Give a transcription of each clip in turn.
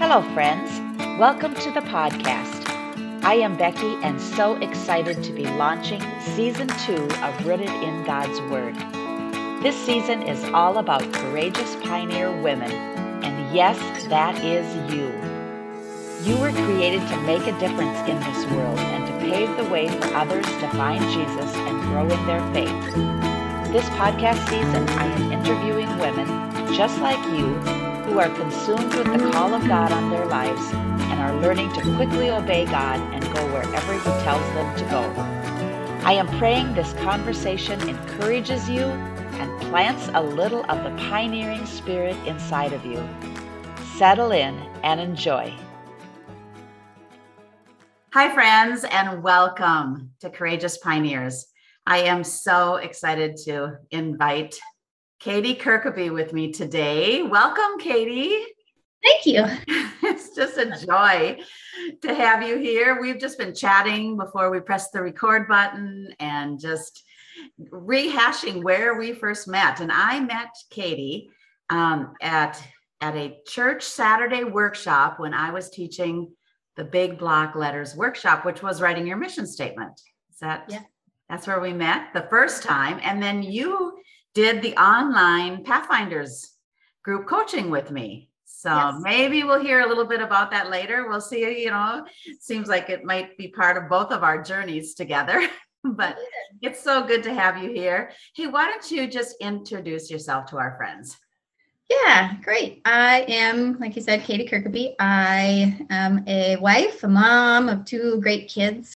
Hello, friends. Welcome to the podcast. I am Becky and so excited to be launching season two of Rooted in God's Word. This season is all about courageous pioneer women, and yes, that is you. You were created to make a difference in this world and to pave the way for others to find Jesus and grow in their faith. This podcast season, I am interviewing women just like you who are consumed with the call of God on their lives and are learning to quickly obey God and go wherever He tells them to go. I am praying this conversation encourages you and plants a little of the pioneering spirit inside of you. Settle in and enjoy. Hi, friends, and welcome to Courageous Pioneers. I am so excited to invite Katie Kirkaby with me today. Welcome, Katie. Thank you. It's just a joy to have you here. We've just been chatting before we pressed the record button and just rehashing where we first met. And I met Katie um, at at a church Saturday workshop when I was teaching the Big Block Letters workshop, which was writing your mission statement. Is that? Yeah. That's where we met the first time, and then you did the online Pathfinders group coaching with me. So yes. maybe we'll hear a little bit about that later. We'll see, you know, seems like it might be part of both of our journeys together. but it's so good to have you here. Hey, why don't you just introduce yourself to our friends? Yeah, great. I am, like you said, Katie Kirkaby. I am a wife, a mom of two great kids.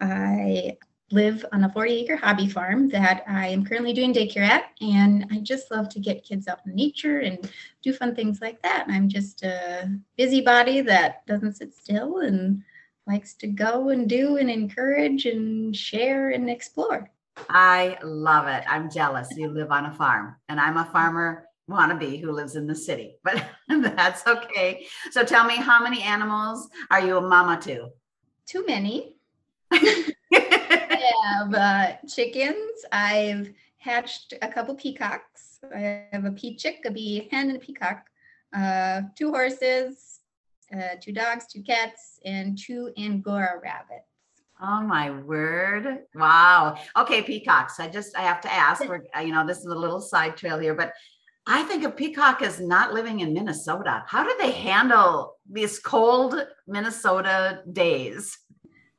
I live on a 40 acre hobby farm that I am currently doing daycare at. And I just love to get kids out in nature and do fun things like that. I'm just a busybody that doesn't sit still and likes to go and do and encourage and share and explore. I love it. I'm jealous. You live on a farm, and I'm a farmer wannabe who lives in the city, but that's okay. So tell me, how many animals are you a mama to? Too many. have uh, chickens. I've hatched a couple peacocks. I have a pea chick, a peahen, and a peacock. Uh, two horses, uh, two dogs, two cats, and two Angora rabbits. Oh my word! Wow. Okay, peacocks. I just I have to ask. We're you know this is a little side trail here, but I think a peacock is not living in Minnesota. How do they handle these cold Minnesota days?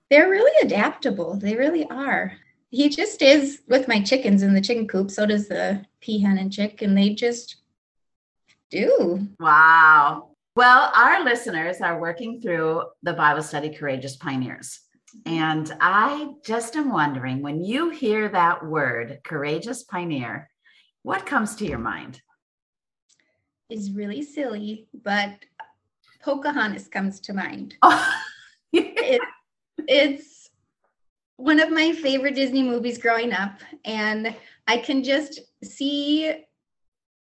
They're really adaptable. They really are. He just is with my chickens in the chicken coop. So does the peahen and chick, and they just do. Wow. Well, our listeners are working through the Bible study Courageous Pioneers. And I just am wondering when you hear that word, courageous pioneer, what comes to your mind? Is really silly, but Pocahontas comes to mind. Oh. it, it's one of my favorite Disney movies growing up, and I can just see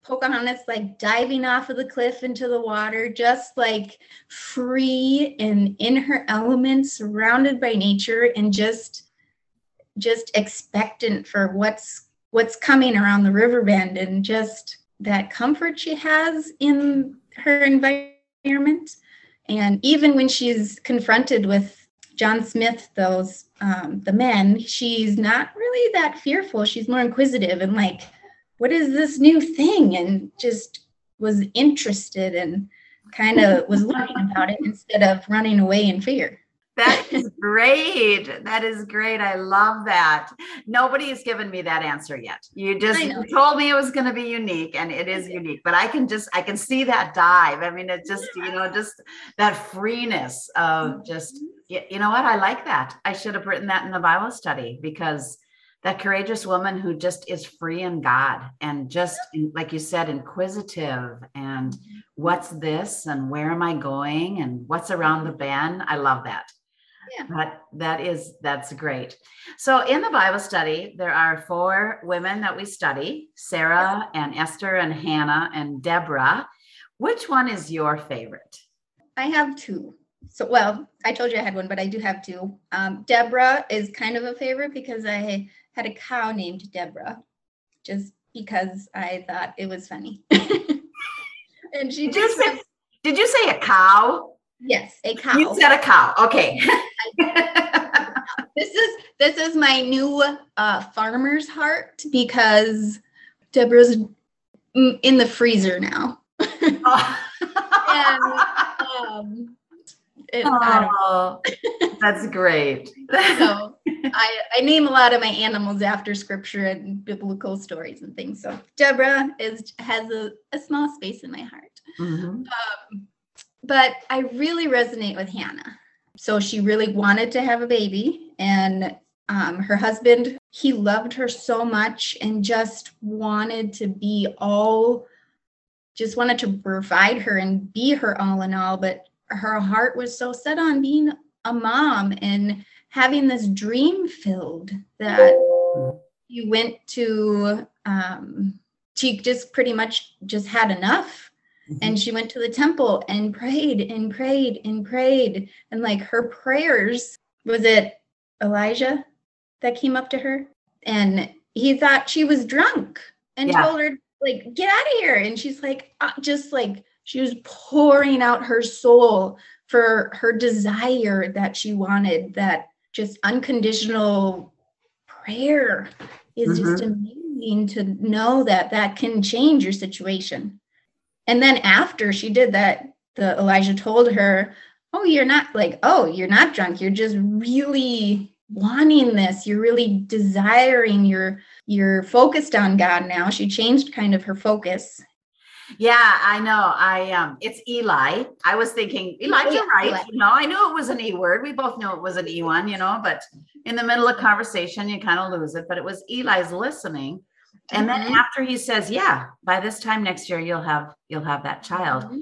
Pocahontas like diving off of the cliff into the water, just like free and in her element, surrounded by nature, and just just expectant for what's what's coming around the river bend and just that comfort she has in her environment. And even when she's confronted with John Smith, those um, the men, she's not really that fearful. She's more inquisitive and like, what is this new thing? And just was interested and kind of was learning about it instead of running away in fear. That is great. That is great. I love that. Nobody has given me that answer yet. You just you told me it was going to be unique and it is unique, but I can just I can see that dive. I mean, it just, you know, just that freeness of mm-hmm. just you know what? I like that. I should have written that in the Bible study because that courageous woman who just is free in God and just, like you said, inquisitive and mm-hmm. what's this and where am I going and what's around the mm-hmm. bend. I love that. Yeah. That that is that's great. So in the Bible study, there are four women that we study: Sarah and Esther and Hannah and Deborah. Which one is your favorite? I have two so well i told you i had one but i do have two um, deborah is kind of a favorite because i had a cow named deborah just because i thought it was funny and she just did, Did you say a cow? Yes, a cow. You said a cow. Okay. this is this is my new uh, farmer's heart because Deborah's in the freezer now. oh. and, um, it, oh, that's great. so I, I name a lot of my animals after scripture and biblical stories and things. So Deborah is has a, a small space in my heart. Mm-hmm. Um, but I really resonate with Hannah. So she really wanted to have a baby, and um, her husband, he loved her so much and just wanted to be all, just wanted to provide her and be her all in all. But her heart was so set on being a mom and having this dream filled that you went to um, she just pretty much just had enough. And she went to the temple and prayed and prayed and prayed. And like her prayers was it elijah that came up to her? And he thought she was drunk and yeah. told her like get out of here. And she's like uh, just like she was pouring out her soul for her desire that she wanted that just unconditional prayer is mm-hmm. just amazing to know that that can change your situation and then after she did that the elijah told her oh you're not like oh you're not drunk you're just really wanting this you're really desiring you're you're focused on god now she changed kind of her focus yeah, I know. I um it's Eli. I was thinking Elijah, yeah, right? Eli. You know, I knew it was an E word. We both knew it was an E one, you know, but in the middle of conversation, you kind of lose it. But it was Eli's listening. And mm-hmm. then after he says, Yeah, by this time next year, you'll have you'll have that child. Mm-hmm.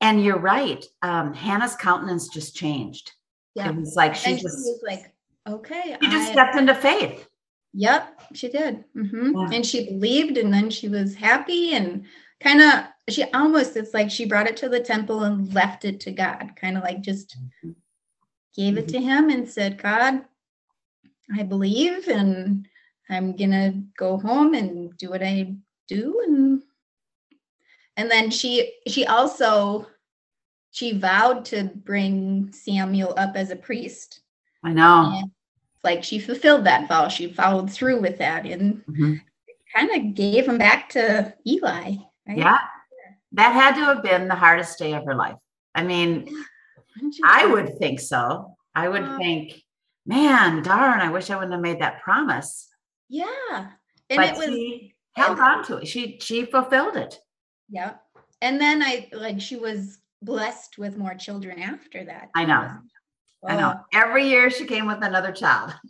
And you're right. Um, Hannah's countenance just changed. Yeah. It was like she, just, was like, okay. She just I, stepped into faith. Yep, she did. Mm-hmm. Yeah. And she believed, and then she was happy and kind of she almost it's like she brought it to the temple and left it to God, kind of like just mm-hmm. gave it to mm-hmm. him and said, God, I believe and I'm gonna go home and do what I do and and then she she also she vowed to bring Samuel up as a priest. I know. And like she fulfilled that vow. She followed through with that and mm-hmm. kind of gave him back to Eli. Right? Yeah. That had to have been the hardest day of her life. I mean, I would think so. I would uh, think, man, darn, I wish I wouldn't have made that promise. Yeah. And but it was she held on to it. She she fulfilled it. Yeah. And then I like she was blessed with more children after that. I know. Um, I know. Every year she came with another child.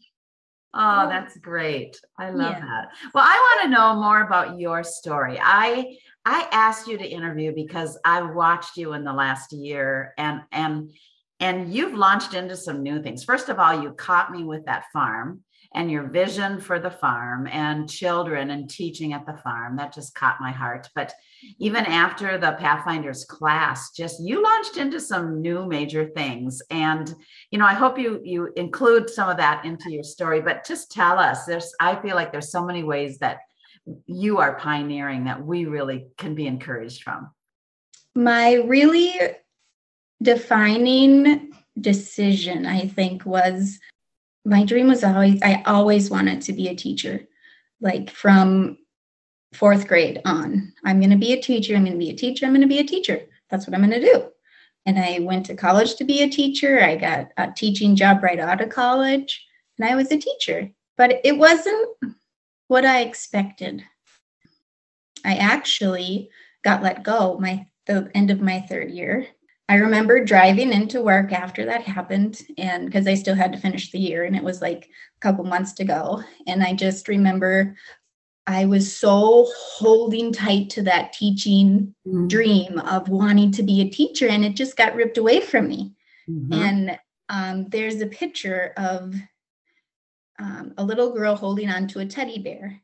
Oh, that's great. I love yeah. that. Well, I want to know more about your story. I I asked you to interview because I watched you in the last year and and and you've launched into some new things. First of all, you caught me with that farm and your vision for the farm and children and teaching at the farm. That just caught my heart. But even after the Pathfinders class, just you launched into some new major things. And you know, I hope you you include some of that into your story, but just tell us. There's I feel like there's so many ways that you are pioneering that we really can be encouraged from? My really defining decision, I think, was my dream was always, I always wanted to be a teacher, like from fourth grade on. I'm going to be a teacher. I'm going to be a teacher. I'm going to be a teacher. That's what I'm going to do. And I went to college to be a teacher. I got a teaching job right out of college, and I was a teacher. But it wasn't what I expected. I actually got let go my the end of my third year. I remember driving into work after that happened and because I still had to finish the year and it was like a couple months to go and I just remember I was so holding tight to that teaching mm-hmm. dream of wanting to be a teacher and it just got ripped away from me. Mm-hmm. And um, there's a picture of um, a little girl holding on to a teddy bear.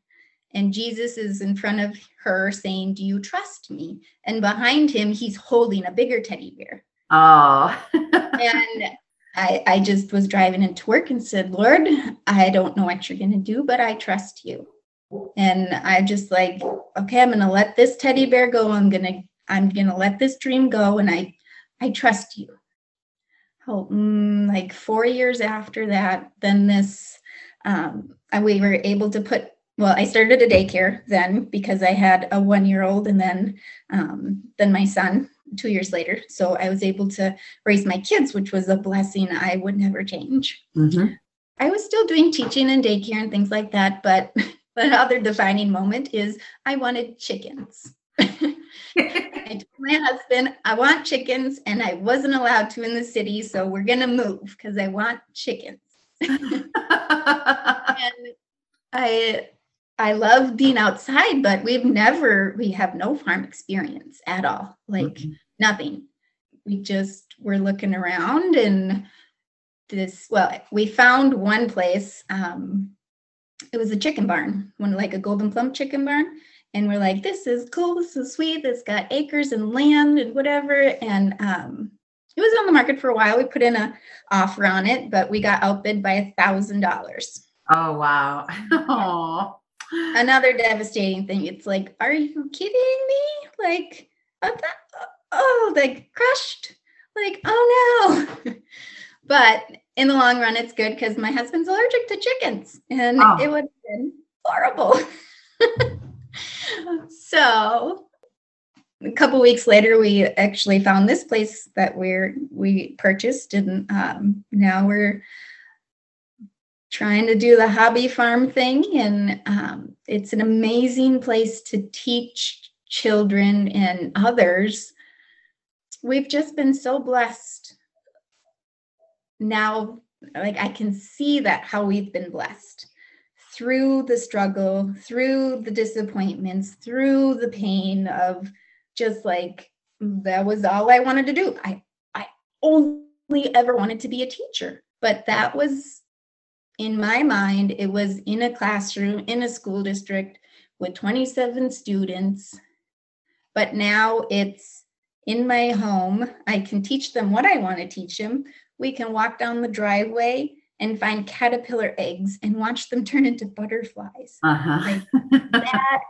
And Jesus is in front of her saying, Do you trust me? And behind him, he's holding a bigger teddy bear. Oh. and I, I just was driving into work and said, Lord, I don't know what you're going to do, but I trust you. And I just like, okay, I'm going to let this teddy bear go. I'm going to, I'm going to let this dream go. And I, I trust you. Oh, mm, like four years after that, then this, um, we were able to put well, I started a daycare then because I had a one year old and then um, then my son two years later. So I was able to raise my kids, which was a blessing I would never change. Mm-hmm. I was still doing teaching and daycare and things like that, but another defining moment is I wanted chickens. I told my husband, I want chickens, and I wasn't allowed to in the city, so we're gonna move because I want chickens. and I I love being outside, but we've never, we have no farm experience at all, like mm-hmm. nothing. We just were looking around and this, well, we found one place. Um, it was a chicken barn, one like a Gold'n Plump chicken barn. And we're like, this is cool, this is sweet, this got acres and land and whatever. And um, it was on the market for a while. We put in a offer on it, but we got outbid by a thousand dollars. Oh wow. another devastating thing. It's like, are you kidding me? Like, oh, like crushed. Like, oh no. but in the long run, it's good because my husband's allergic to chickens and oh. it would have been horrible. so a couple weeks later we actually found this place that we're we purchased and um, now we're trying to do the hobby farm thing. And um, it's an amazing place to teach children and others. We've just been so blessed. Now, like I can see that how we've been blessed through the struggle, through the disappointments, through the pain of just like that was all I wanted to do. I I only ever wanted to be a teacher, but that was in my mind, it was in a classroom in a school district with 27 students. But now it's in my home. I can teach them what I want to teach them. We can walk down the driveway and find caterpillar eggs and watch them turn into butterflies. Uh-huh. Like that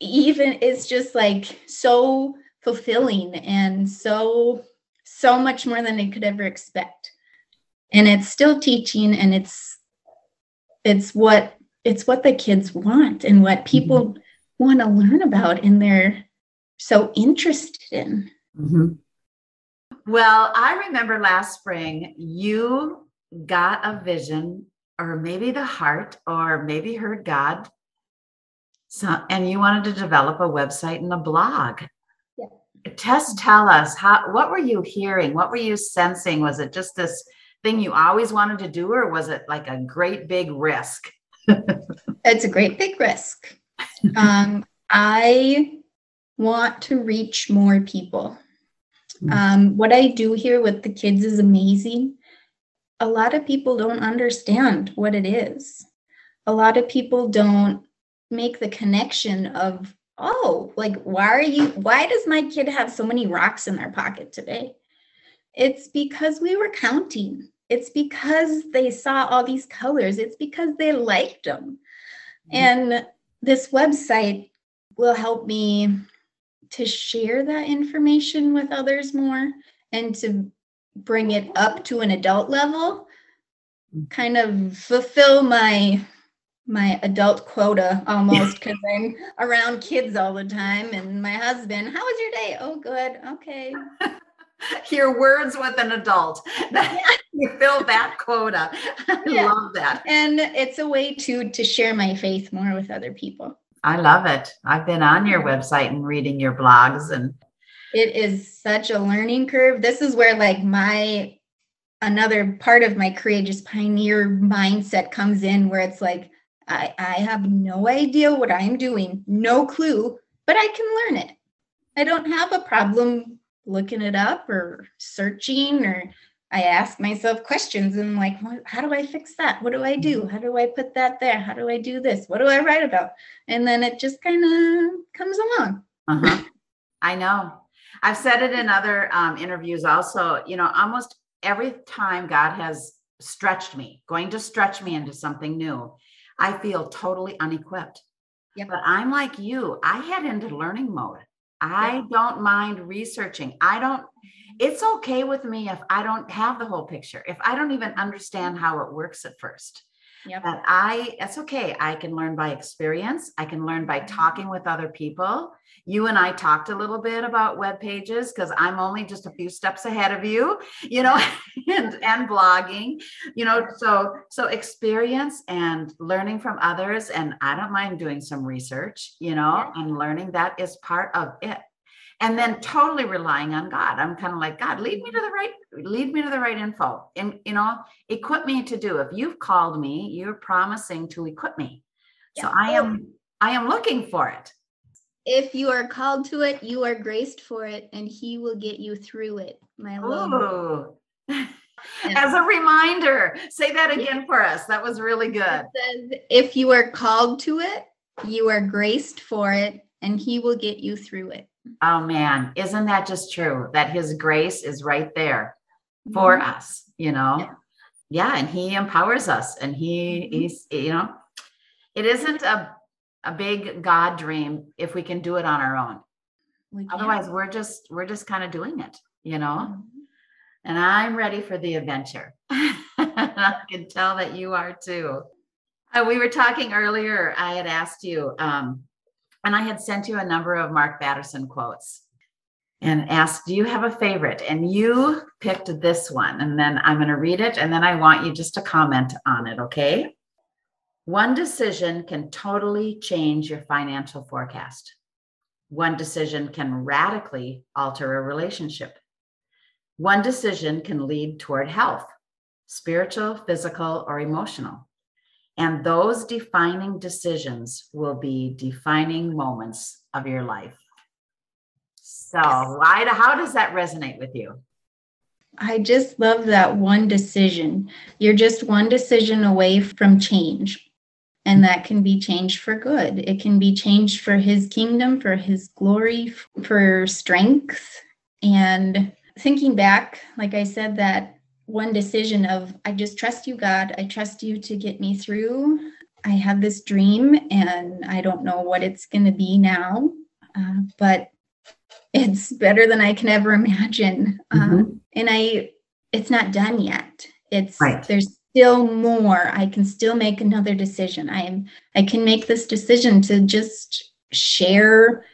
even is just like so fulfilling and so so much more than I could ever expect and it's still teaching and it's it's what it's what the kids want and what people mm-hmm. want to learn about and they're so interested in mm-hmm. well i remember last spring you got a vision or maybe the heart or maybe heard god so and you wanted to develop a website and a blog yeah. tess tell us how what were you hearing what were you sensing was it just this thing you always wanted to do, or was it like a great big risk? it's a great big risk. Um, I want to reach more people. Hmm. Um, what I do here with the kids is amazing. A lot of people don't understand what it is. A lot of people don't make the connection of, oh, like, why are you, why does my kid have so many rocks in their pocket today? It's because we were counting. It's because they saw all these colors. It's because they liked them. Mm-hmm. And this website will help me to share that information with others more and to bring it up to an adult level mm. kind of fulfill my my adult quota almost because I'm around kids all the time and my husband, how was your day? Oh, good. Okay. your words with an adult. you fill that quota. I yeah. love that. And it's a way to to share my faith more with other people. I love it. I've been on your website and reading your blogs and it is such a learning curve. This is where like my another part of my courageous pioneer mindset comes in where it's like I, I have no idea what I'm doing, no clue, but I can learn it. I don't have a problem looking it up or searching or I ask myself questions and like, how do I fix that? What do I do? Mm-hmm. How do I put that there? How do I do this? What do I write about? And then it just kind of comes along. Uh-huh. I know. I've said it in other um, interviews also. You know, almost every time God has stretched me, going to stretch me into something new, I feel totally unequipped. Yep. But I'm like you, I head into learning mode. I don't mind researching. I don't, it's okay with me if I don't have the whole picture, if I don't even understand how it works at first. Yep. But I, that's okay. I can learn by experience. I can learn by mm-hmm. talking with other people. You and I talked a little bit about web pages because I'm only just a few steps ahead of you, you know, and, and blogging, you know, so so experience and learning from others. And I don't mind doing some research, you know, and learning that is part of it and then totally relying on God. I'm kind of like, God, lead me to the right, lead me to the right info. And you know, equip me to do. If you've called me, you're promising to equip me. Yeah. So I am I am looking for it. If you are called to it, you are graced for it, and he will get you through it, my love. As a reminder, say that again for us. That was really good. It says, if you are called to it, you are graced for it, and he will get you through it. Oh man, isn't that just true? That his grace is right there for mm-hmm. us, you know? Yeah. yeah. and he empowers us and he mm-hmm. he's you know, it isn't a a big God dream if we can do it on our own. We Otherwise, we're just we're just kind of doing it, you know. Mm-hmm. And I'm ready for the adventure. I can tell that you are too. Uh, we were talking earlier. I had asked you, um, and I had sent you a number of Mark Batterson quotes and asked, Do you have a favorite? And you picked this one. And then I'm going to read it. And then I want you just to comment on it. Okay. One decision can totally change your financial forecast. One decision can radically alter a relationship. One decision can lead toward health, spiritual, physical, or emotional. And those defining decisions will be defining moments of your life. So, why, how does that resonate with you? I just love that one decision. You're just one decision away from change. And that can be changed for good. It can be changed for his kingdom, for his glory, for strength. And thinking back, like I said, that one decision of I just trust you, God. I trust you to get me through. I have this dream and I don't know what it's going to be now, uh, but it's better than I can ever imagine. Mm-hmm. Um, and I, it's not done yet. It's right. there's still more. I can still make another decision. I am. I can make this decision to just share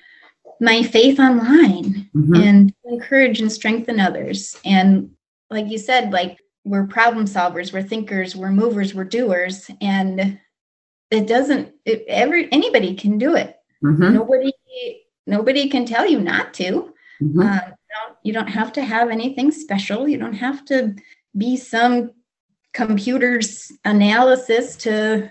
my faith online mm-hmm. and encourage and strengthen others. And like you said, like we're problem solvers, we're thinkers, we're movers, we're doers, and it doesn't. It, every anybody can do it. Mm-hmm. Nobody nobody can tell you not to. Mm-hmm. Uh, you, don't, you don't have to have anything special. You don't have to be some computer's analysis to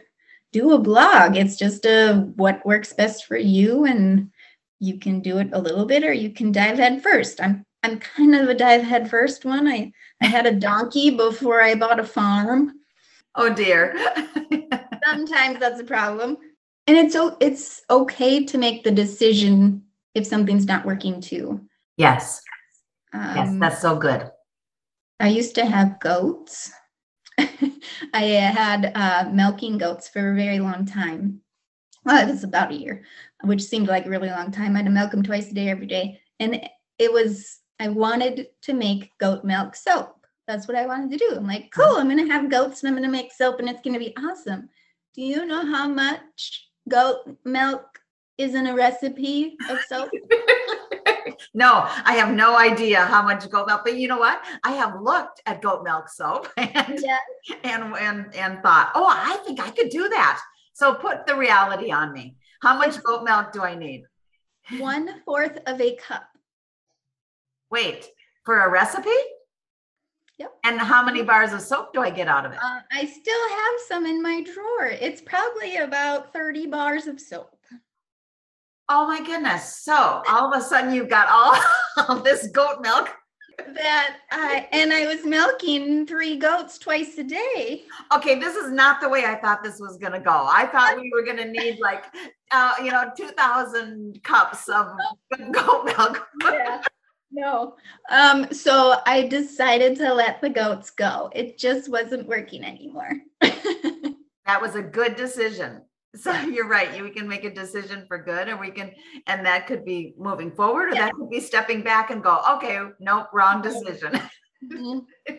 do a blog. It's just a what works best for you, and you can do it a little bit, or you can dive head first. I'm I'm kind of a dive head first one. I, I had a donkey before I bought a farm. Oh dear. Sometimes that's a problem. And it's it's okay to make the decision if something's not working too. Yes. Um, yes, that's so good. I used to have goats. I had uh, milking goats for a very long time. Well, it was about a year, which seemed like a really long time. I had to milk them twice a day, every day. And it was I wanted to make goat milk soap. That's what I wanted to do. I'm like, cool, I'm going to have goats and I'm going to make soap and it's going to be awesome. Do you know how much goat milk is in a recipe of soap? no, I have no idea how much goat milk, but you know what? I have looked at goat milk soap and, yeah. and, and, and thought, oh, I think I could do that. So put the reality on me. How much goat milk do I need? One fourth of a cup. Wait, for a recipe? Yep. And how many bars of soap do I get out of it? Uh, I still have some in my drawer. It's probably about 30 bars of soap. Oh my goodness. So all of a sudden you've got all of this goat milk. That I and I was milking three goats twice a day. Okay, this is not the way I thought this was gonna go. I thought we were gonna need like uh, you know, two thousand cups of goat milk. yeah no. Um, so I decided to let the goats go. It just wasn't working anymore. that was a good decision. So you're right. We can make a decision for good, and we can, and that could be moving forward, or yeah. that could be stepping back and go, okay, nope, wrong decision. Mm-hmm.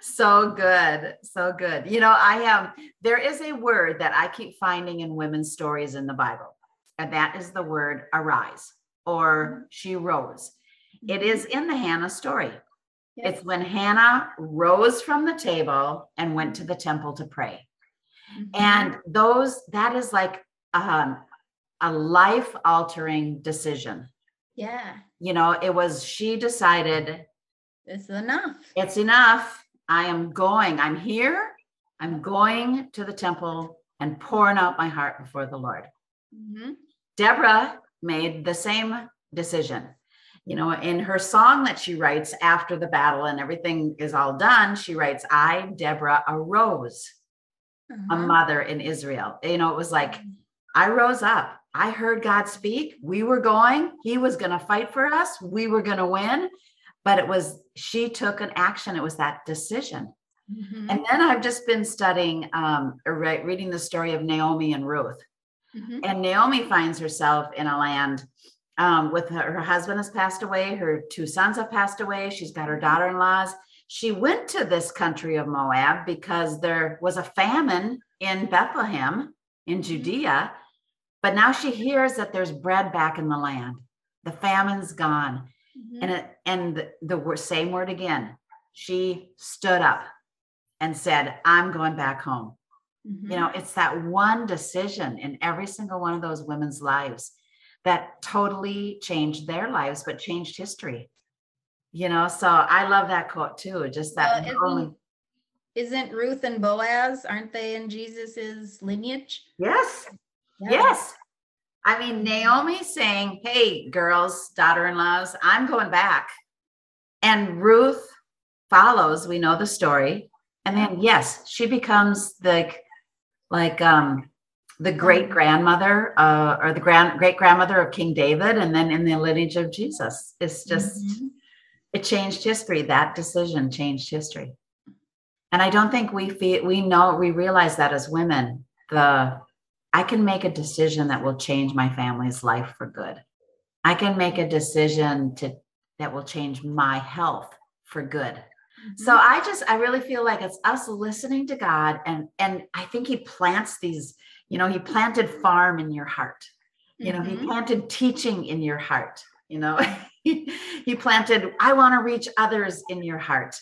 so good, so good. You know, I have. There is a word that I keep finding in women's stories in the Bible, and that is the word arise, or she rose. It is in the Hannah story. Yes. It's when Hannah rose from the table and went to the temple to pray. Mm-hmm. And those, that is like um, a life altering decision. Yeah. You know, it was, she decided it's enough. It's enough. I am going. I'm here. I'm going to the temple and pouring out my heart before the Lord. Mm-hmm. Deborah made the same decision you know, in her song that she writes after the battle and everything is all done, she writes, I, Deborah, arose, uh-huh. a mother in Israel. You know, it was like. I rose up. I heard God speak. We were going. He was going to fight for us. We were going to win. But it was, she took an action. It was that decision. Mm-hmm. And then I've just been studying, um, re- reading the story of Naomi and Ruth. Mm-hmm. And Naomi finds herself in a land um, with her, her husband has passed away, her two sons have passed away, she's got her daughter in laws. She went to this country of Moab because there was a famine in Bethlehem in mm-hmm. Judea, but now she hears that there's bread back in the land. The famine's gone. Mm-hmm. And it, and the, the same word again. She stood up and said, I'm going back home. Mm-hmm. You know, it's that one decision in every single one of those women's lives that totally changed their lives, but changed history. You know, so I love that quote too. Just that well, isn't, only... isn't Ruth and Boaz, aren't they in Jesus's lineage? Yes. Yeah. Yes. I mean, Naomi saying, Hey, girls, daughter in laws, I'm going back. And Ruth follows, we know the story. And then, yes, she becomes the like um the great grandmother uh, or the grand great grandmother of King David, and then in the lineage of Jesus. It's just mm-hmm. it changed history. That decision changed history, and I don't think we feel we know we realize that as women. The I can make a decision that will change my family's life for good. I can make a decision to that will change my health for good. Mm-hmm. So I just I really feel like it's us listening to God and and I think he plants these you know he planted farm in your heart you know mm-hmm. he planted teaching in your heart you know he planted i want to reach others in your heart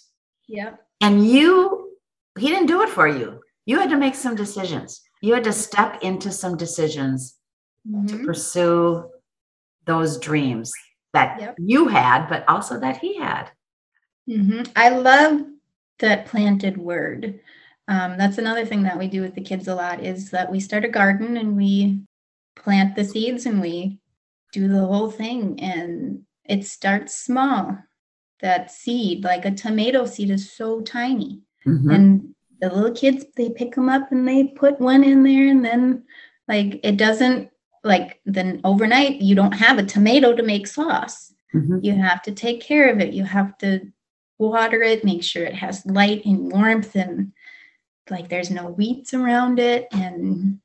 yeah and you he didn't do it for you you had to make some decisions you had to step into some decisions mm-hmm. to pursue those dreams that yep. you had but also that he had mm-hmm. i love that planted word um, that's another thing that we do with the kids a lot is that we start a garden and we plant the seeds and we do the whole thing and it starts small that seed like a tomato seed is so tiny mm-hmm. and the little kids they pick them up and they put one in there and then like it doesn't like then overnight you don't have a tomato to make sauce mm-hmm. you have to take care of it you have to water it make sure it has light and warmth and like there's no weeds around it and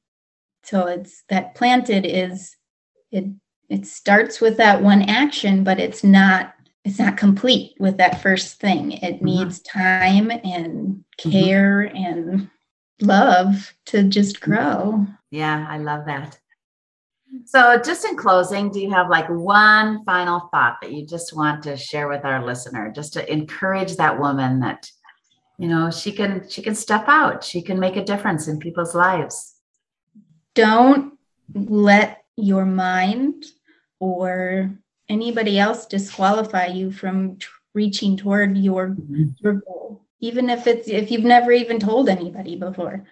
so it's that planted is it it starts with that one action but it's not it's not complete with that first thing it mm-hmm. needs time and mm-hmm. care mm-hmm. and love to just grow yeah i love that so just in closing do you have like one final thought that you just want to share with our listener just to encourage that woman that you know she can she can step out she can make a difference in people's lives don't let your mind or anybody else disqualify you from t- reaching toward your mm-hmm. your goal even if it's if you've never even told anybody before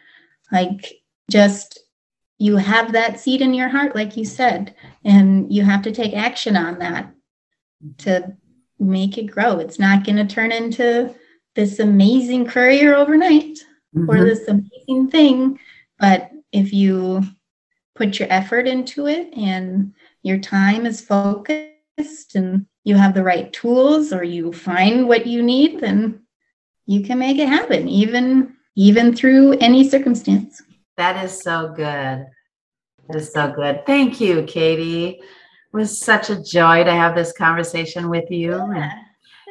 like just you have that seed in your heart like you said and you have to take action on that to make it grow it's not going to turn into this amazing career overnight mm-hmm. or this amazing thing. But if you put your effort into it and your time is focused and you have the right tools or you find what you need, then you can make it happen, even even through any circumstance. That is so good. That is so good. Thank you, Katie. It was such a joy to have this conversation with you. Yeah,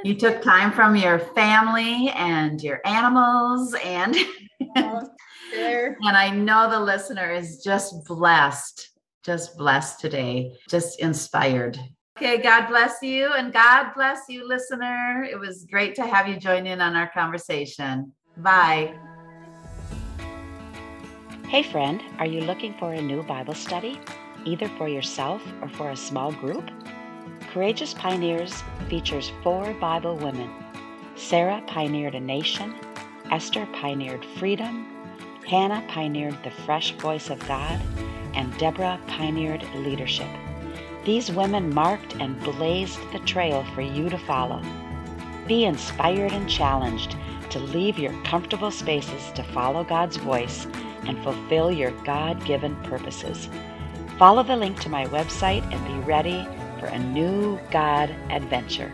you took time from your family and your animals and oh, and I know the listener is just blessed, just blessed today, just inspired. Okay, God bless you and God bless you, listener. It was great to have you join in on our conversation. Bye. Hey, friend, are you looking for a new Bible study, either for yourself or for a small group? Courageous Pioneers features four Bible women. Sarah pioneered a nation, Esther pioneered freedom, Hannah pioneered the fresh voice of God, and Deborah pioneered leadership. These women marked and blazed the trail for you to follow. Be inspired and challenged to leave your comfortable spaces to follow God's voice and fulfill your God given purposes. Follow the link to my website and be ready for a new God adventure.